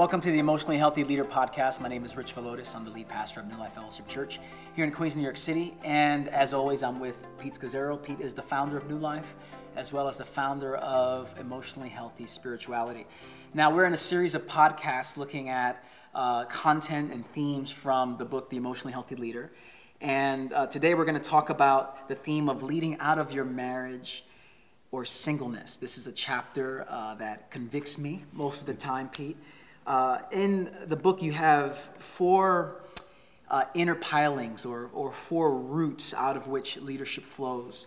Welcome to the Emotionally Healthy Leader Podcast. My name is Rich Villodas. I'm the lead pastor of New Life Fellowship Church here in Queens, New York City. And as always, I'm with Pete Scazzero. Pete is the founder of New Life, as well as the founder of Emotionally Healthy Spirituality. Now, we're in a series of podcasts looking at uh, content and themes from the book, The Emotionally Healthy Leader. And uh, today we're going to talk about the theme of leading out of your marriage or singleness. This is a chapter uh, that convicts me most of the time, Pete. Uh, in the book, you have four uh, inner pilings or, or four roots out of which leadership flows.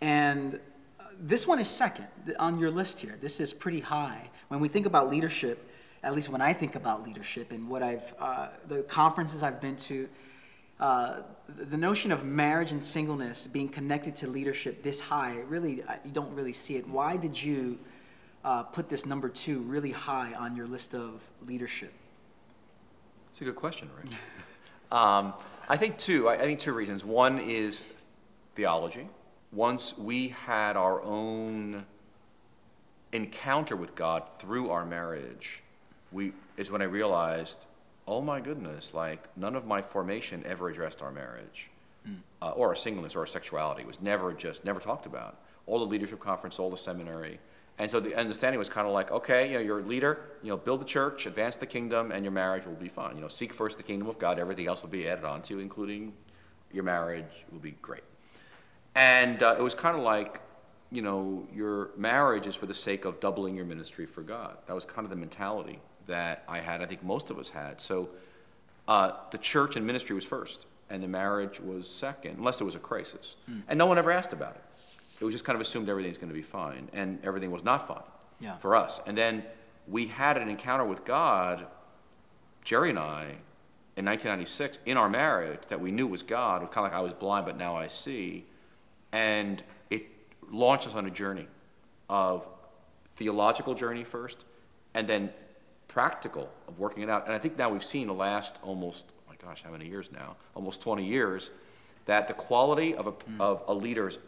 And uh, this one is second on your list here. This is pretty high. When we think about leadership, at least when I think about leadership and what I've, uh, the conferences I've been to, uh, the notion of marriage and singleness being connected to leadership this high, really, you don't really see it. Why did you uh, put this number two really high on your list of leadership? It's a good question, Rick. um, I think two. I, I think two reasons. One is theology. Once we had our own encounter with God through our marriage, we is when I realized, oh my goodness, like none of my formation ever addressed our marriage, mm. uh, or our singleness, or our sexuality. It was never just never talked about. All the leadership conference, all the seminary, and so the understanding was kind of like, okay, you know, you're a leader, you know, build the church, advance the kingdom, and your marriage will be fine. You know, seek first the kingdom of God, everything else will be added on to, including your marriage will be great. And uh, it was kind of like, you know, your marriage is for the sake of doubling your ministry for God. That was kind of the mentality that I had, I think most of us had. So uh, the church and ministry was first, and the marriage was second, unless there was a crisis. Mm. And no one ever asked about it it was just kind of assumed everything's going to be fine, and everything was not fine yeah. for us. And then we had an encounter with God, Geri and I, in 1996, in our marriage, that we knew was God. It was kind of like I was blind, but now I see. And it launched us on a journey of theological journey first, and then practical of working it out. And I think now we've seen the last almost, oh my gosh, how many years now? Almost 20 years, that the quality of a, mm. of a leader's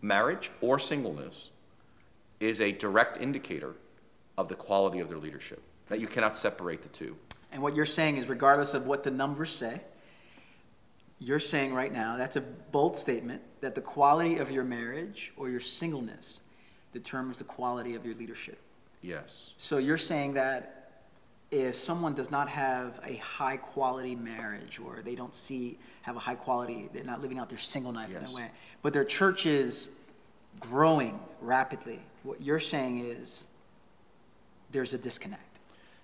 marriage or singleness is a direct indicator of the quality of their leadership, that you cannot separate the two. And what you're saying is, regardless of what the numbers say, you're saying right now, that's a bold statement, that the quality of your marriage or your singleness determines the quality of your leadership. Yes. So you're saying that if someone does not have a high quality marriage or they don't see have a high quality they're not living out their single life yes. in a way but their church is growing rapidly what you're saying is there's a disconnect.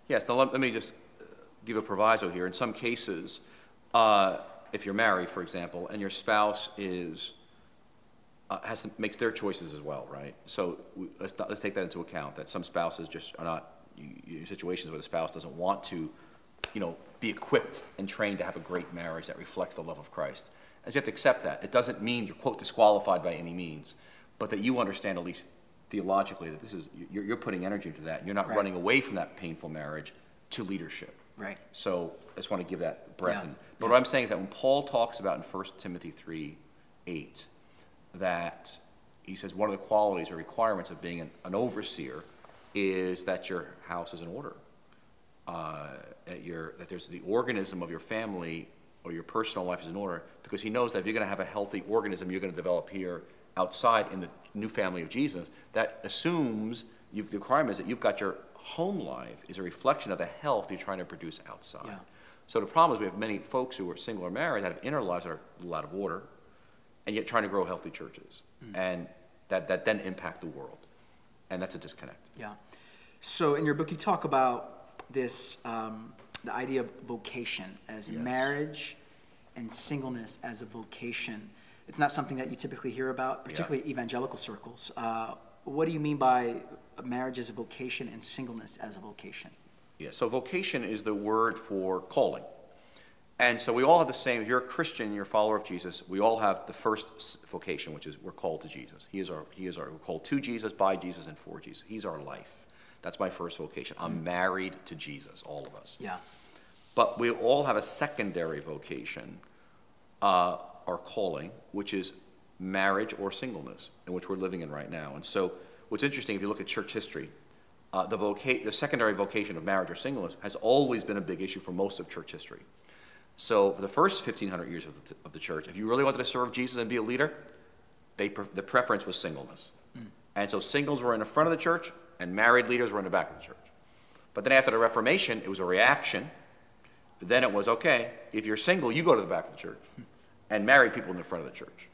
Yes now let, let me just give a proviso here. In some cases uh, if you're married for example and your spouse is uh, has to, makes their choices as well right? So we, let's, let's take that into account that some spouses just are not you, situations where the spouse doesn't want to, you know, be equipped and trained to have a great marriage that reflects the love of Christ. As you have to accept that. It doesn't mean you're, quote, disqualified by any means, but that you understand, at least theologically, that this is, you're, you're putting energy into that. You're not right. running away from that painful marriage to leadership. Right. So I just want to give that breath. Yeah. In. But yeah. what I'm saying is that when Paul talks about in 1 Timothy 3 8, that he says one of the qualities or requirements of being an, an overseer is that your house is in order. Uh, that, your, that there's the organism of your family or your personal life is in order because he knows that if you're going to have a healthy organism you're going to develop here outside in the new family of Jesus, that assumes you've, the requirement is that you've got your home life is a reflection of the health you're trying to produce outside. Yeah. So the problem is we have many folks who are single or married that have inner lives that are a lot of order and yet trying to grow healthy churches. Mm. And that, that then impact the world and that's a disconnect. Yeah. So in your book, you talk about this um, the idea of vocation as yes. marriage and singleness as a vocation. It's not something that you typically hear about, particularly yeah. evangelical circles. Uh, what do you mean by marriage as a vocation and singleness as a vocation? Yeah, so vocation is the word for calling. And so we all have the same, if you're a Christian, you're a follower of Jesus, we all have the first vocation, which is we're called to Jesus. He is our, he is our, we're called to Jesus, by Jesus, and for Jesus. He's our life. That's my first vocation. I'm mm-hmm. married to Jesus, all of us. Yeah. But we all have a secondary vocation, uh, our calling, which is marriage or singleness, in which we're living in right now. And so what's interesting, if you look at church history, uh, the, voca- the secondary vocation of marriage or singleness has always been a big issue for most of church history. So, for the first 1,500 years of the, of the church, if you really wanted to serve Jesus and be a leader, they pre- the preference was singleness. Mm. And so, singles were in the front of the church, and married leaders were in the back of the church. But then, after the Reformation, it was a reaction. Then it was okay, if you're single, you go to the back of the church, and married people in the front of the church.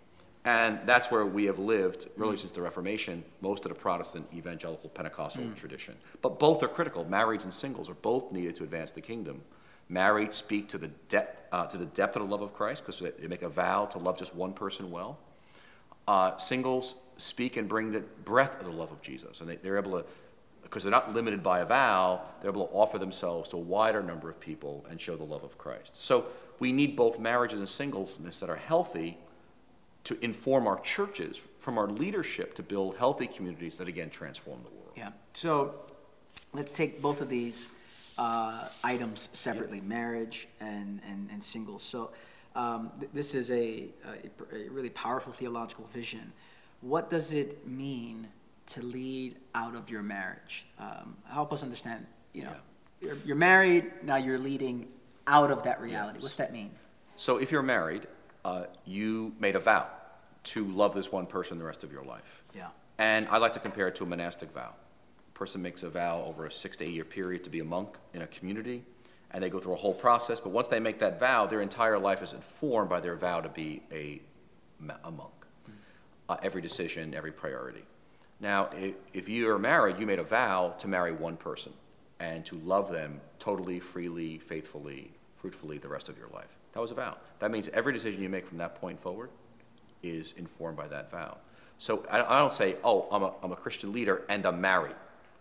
And that's where we have lived really since the Reformation, most of the Protestant evangelical Pentecostal mm. tradition. But both are critical. Marrieds and singles are both needed to advance the kingdom. Married speak to the, de- uh, to the depth of the love of Christ because they make a vow to love just one person well. Uh, singles speak and bring the breath of the love of Jesus. And they, they're able to, because they're not limited by a vow, they're able to offer themselves to a wider number of people and show the love of Christ. So we need both marriages and singleness that are healthy to inform our churches, from our leadership to build healthy communities that again transform the world. Yeah. So let's take both of these uh, items separately marriage and, and, and singles. So um, th- this is a, a, a, really powerful theological vision. What does it mean to lead out of your marriage? Um, help us understand. You know, yeah. you're, you're, married, now you're leading out of that reality. Yes. What's that mean? So if you're married, uh, you made a vow to love this one person the rest of your life. Yeah. And I like to compare it to a monastic vow. A person makes a vow over a six to eight year period to be a monk in a community, and they go through a whole process. But once they make that vow, their entire life is informed by their vow to be a, a monk. Uh, every decision, every priority. Now, if you are married, you made a vow to marry one person and to love them totally, freely, faithfully, fruitfully the rest of your life. That was a vow. That means every decision you make from that point forward is informed by that vow. So I, I don't say, oh, I'm a, I'm a Christian leader and I'm married.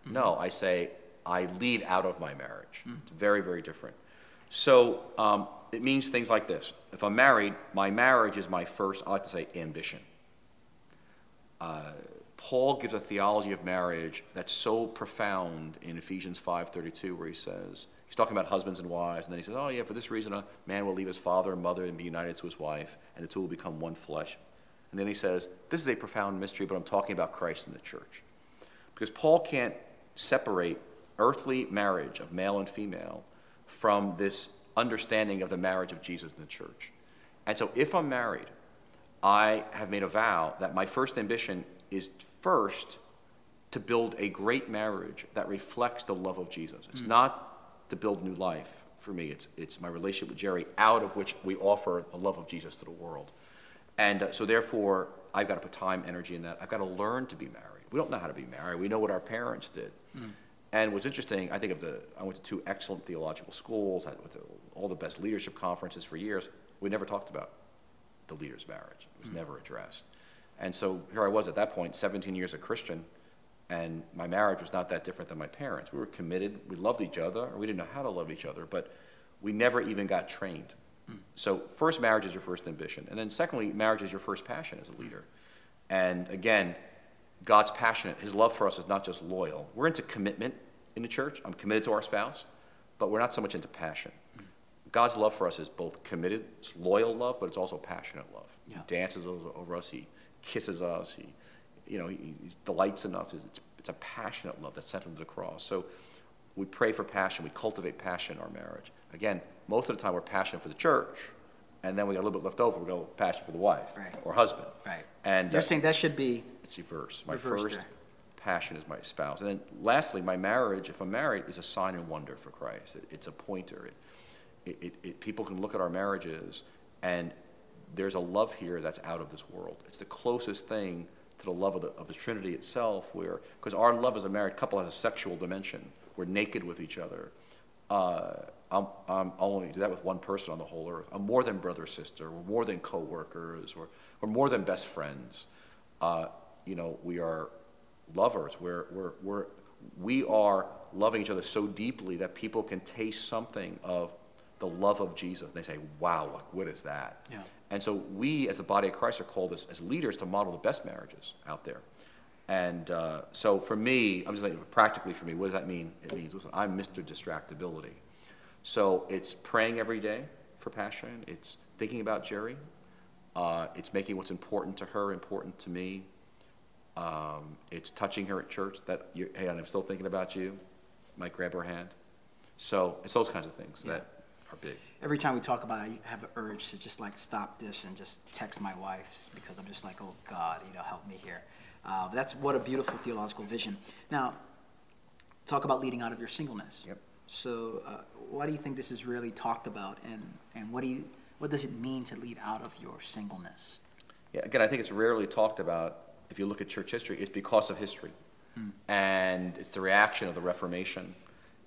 Mm-hmm. No, I say, I lead out of my marriage. Mm-hmm. It's very, very different. So um, it means things like this. If I'm married, my marriage is my first, I like to say, ambition. Uh, Paul gives a theology of marriage that's so profound in Ephesians 5:32 where he says, he's talking about husbands and wives, and then he says, oh yeah, for this reason a man will leave his father and mother and be united to his wife, and the two will become one flesh. And then he says, this is a profound mystery, but I'm talking about Christ and the church. Because Paul can't separate earthly marriage of male and female from this understanding of the marriage of Jesus and the church. And so if I'm married, I have made a vow that my first ambition is first to build a great marriage that reflects the love of Jesus. It's mm. not to build new life for me, it's, it's my relationship with Geri, out of which we offer the love of Jesus to the world. And uh, so, therefore, I've got to put time, energy in that. I've got to learn to be married. We don't know how to be married. We know what our parents did. Mm. And what's interesting, I think of the, I went to two excellent theological schools, I went to all the best leadership conferences for years. We never talked about the leader's marriage. It was mm. never addressed. And so here I was at that point, 17 years a Christian, and my marriage was not that different than my parents. We were committed, we loved each other, we didn't know how to love each other, but we never even got trained so, first, marriage is your first ambition. And then, secondly, marriage is your first passion as a leader. And again, God's passionate. His love for us is not just loyal. We're into commitment in the church. I'm committed to our spouse, but we're not so much into passion. God's love for us is both committed, it's loyal love, but it's also passionate love. Yeah. He dances over us, he kisses us, he, you know, he, he delights in us. It's, it's a passionate love that's centered on the cross. So we pray for passion, we cultivate passion in our marriage. Again, most of the time we're passionate for the church, and then we got a little bit left over, we go passion for the wife right. or husband. Right. And you're uh, saying that should be it's reverse. My first there. passion is my spouse, and then lastly, my marriage, if I'm married, is a sign and wonder for Christ. It, it's a pointer. It, it, it, people can look at our marriages, and there's a love here that's out of this world. It's the closest thing to the love of the, of the Trinity itself, where because our love as a married couple has a sexual dimension. We're naked with each other. Uh, I'm, I'm, I'll only do that with one person on the whole earth. I'm more than brother, or sister. We're more than co-workers. We're, we're more than best friends. Uh, you know, we are lovers. We're, we're, we're, we are loving each other so deeply that people can taste something of the love of Jesus. And they say, wow, what, what is that? Yeah. And so we, as the body of Christ, are called as, as leaders to model the best marriages out there. And uh, so for me, I'm just like, practically for me, what does that mean? It means, listen, I'm Mr. Distractibility. So it's praying every day for passion. It's thinking about Geri. Uh, it's making what's important to her important to me. Um, it's touching her at church that, you, hey, I'm still thinking about you. Might grab her hand. So it's those kinds of things Yeah. that are big. Every time we talk about it, I have an urge to just like stop this and just text my wife because I'm just like, oh God, you know, help me here. Uh, but that's what a beautiful theological vision. Now, talk about leading out of your singleness. Yep. So, uh, why do you think this is really talked about, and, and what do you, what does it mean to lead out of your singleness? Yeah, again, I think it's rarely talked about. If you look at church history, it's because of history, and it's the reaction of the Reformation,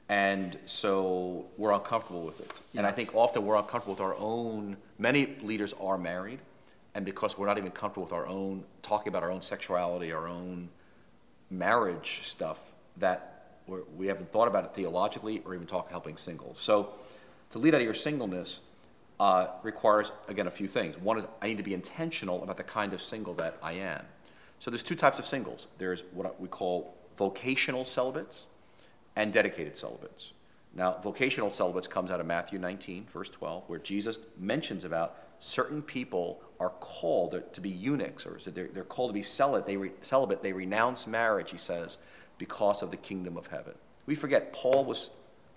and so we're uncomfortable with it. And I think often we're uncomfortable with our own. Many leaders are married, and because we're not even comfortable with our own talking about our own sexuality, our own marriage stuff, that we haven't thought about it theologically or even talk helping singles. So, to lead out of your singleness uh, requires, again, a few things. One is I need to be intentional about the kind of single that I am. So there's two types of singles. There's what we call vocational celibates and dedicated celibates. Now, vocational celibates comes out of Matthew 19, verse 12, where Jesus mentions about certain people are called to be eunuchs, or they're, called to be celibate. They, celibate. they renounce marriage, he says, because of the kingdom of heaven. We forget Paul was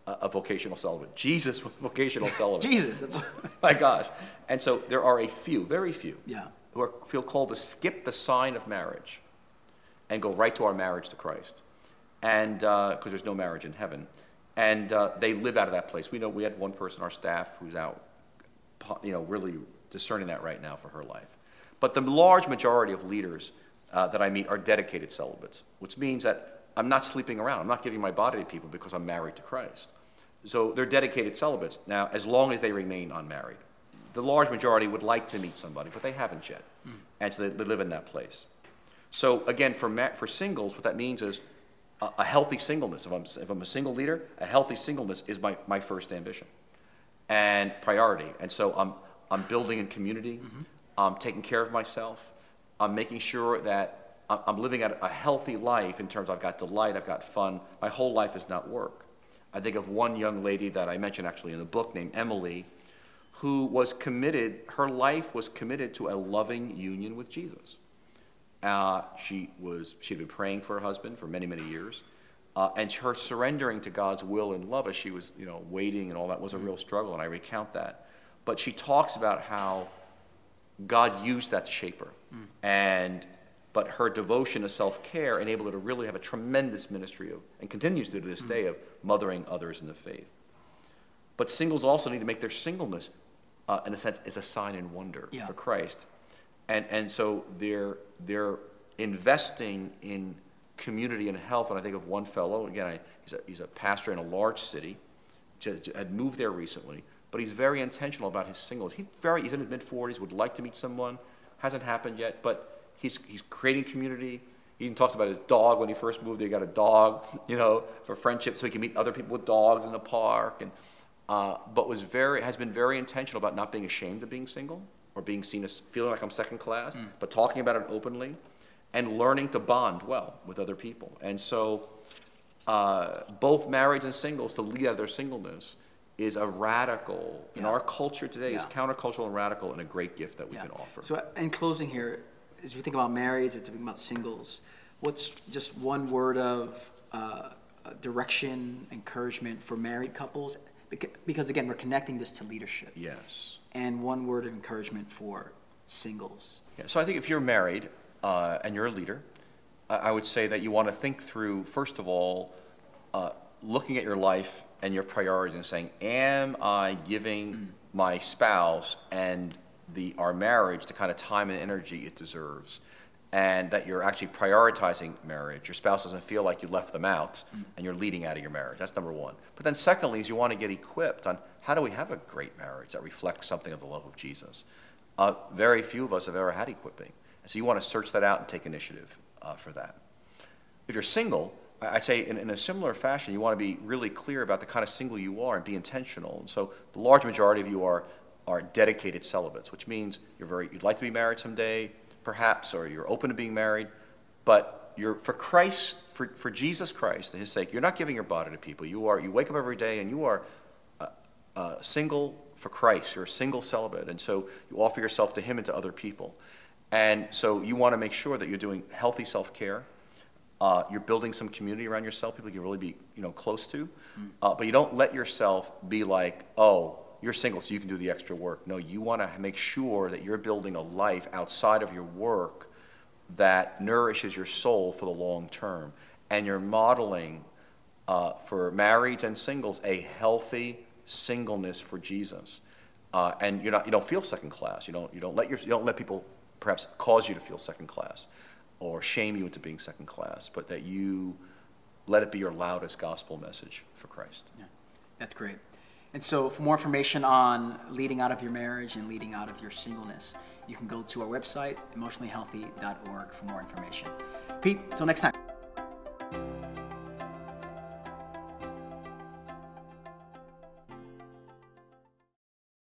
a, a vocational celibate. Jesus was a vocational celibate. Jesus. My gosh. And so there are a few, very few, Yeah. who are, feel called to skip the sign of marriage and go right to our marriage to Christ. And because there's no marriage in heaven. And uh, they live out of that place. We know we had one person, our staff, who's out, you know, really discerning that right now for her life. But the large majority of leaders uh, that I meet are dedicated celibates, which means that I'm not sleeping around. I'm not giving my body to people because I'm married to Christ. So they're dedicated celibates. Now, as long as they remain unmarried, the large majority would like to meet somebody, but they haven't yet. Hmm. And so they, they live in that place. So again, for, ma- for singles, what that means is a, a healthy singleness. If I'm, if I'm a single leader, a healthy singleness is my, my first ambition and priority. And so I'm, I'm building in community, mm-hmm. I'm taking care of myself, I'm making sure that I'm living a healthy life in terms of I've got delight, I've got fun. My whole life is not work. I think of one young lady that I mentioned actually in the book named Emily, who was committed, her life was committed to a loving union with Jesus. Uh, she was, she'd been praying for her husband for many, many years. Uh, and her surrendering to God's will and love as she was, you know, waiting and all that was a real struggle, and I recount that. But she talks about how God used that to shape her. And, but her devotion to self-care enabled her to really have a tremendous ministry of, and continues to to this day, of mothering others in the faith. But singles also need to make their singleness, uh, in a sense, as a sign and wonder Yeah. for Christ. And, and so they're, they're investing in community and health. And I think of one fellow, again, I, he's, a, he's a pastor in a large city, j- j- had moved there recently, but he's very intentional about his singles. He very, he's in his mid 40s, would like to meet someone, hasn't happened yet, but he's, he's creating community. He even talks about his dog when he first moved there. He got a dog, you know, for friendship, so he can meet other people with dogs in the park. And, uh, but was very, has been very intentional about not being ashamed of being single or being seen as feeling like I'm second class, but talking about it openly and learning to bond well with other people. And so, uh, both marrieds and singles to lead out of their singleness is a radical in Yeah. our culture today is countercultural and radical and a great gift that we Yeah. can offer. So, uh, in closing here, as we think about marrieds, as we think about singles, what's just one word of uh, uh, direction, encouragement for married couples? Because again, we're connecting this to leadership. yes. And one word of encouragement for singles. Yeah, so I think if you're married uh, and you're a leader, I, I would say that you want to think through, first of all, uh, looking at your life and your priorities and saying, am I giving my spouse and the, our marriage the kind of time and energy it deserves? And that you're actually prioritizing marriage. Your spouse doesn't feel like you left them out and you're leading out of your marriage. That's number one. But then, secondly, is you want to get equipped on how do we have a great marriage that reflects something of the love of Jesus? Uh, very few of us have ever had equipping. So you want to search that out and take initiative uh, for that. If you're single, I'd say in, in a similar fashion, you want to be really clear about the kind of single you are and be intentional. And so the large majority of you are, are dedicated celibates, which means you're very, you'd like to be married someday, perhaps, or you're open to being married, but you're for Christ, for, for Jesus Christ and his sake, you're not giving your body to people. You are, you wake up every day and you are uh, uh, single for Christ. You're a single celibate. And so you offer yourself to him and to other people. And so you want to make sure that you're doing healthy self-care. Uh, you're building some community around yourself, people you can really be, you know, close to. Uh, but you don't let yourself be like, oh, you're single, so you can do the extra work. No, you want to make sure that you're building a life outside of your work that nourishes your soul for the long term. And you're modeling uh, for marrieds and singles a healthy singleness for Jesus. Uh, and you're not, you don't feel second class. You don't, you, don't let your, you don't let people perhaps cause you to feel second class or shame you into being second class, but that you let it be your loudest gospel message for Christ. Yeah, that's great. And so, for more information on leading out of your marriage and leading out of your singleness, you can go to our website, emotionallyhealthy.org, for more information. Pete, until next time.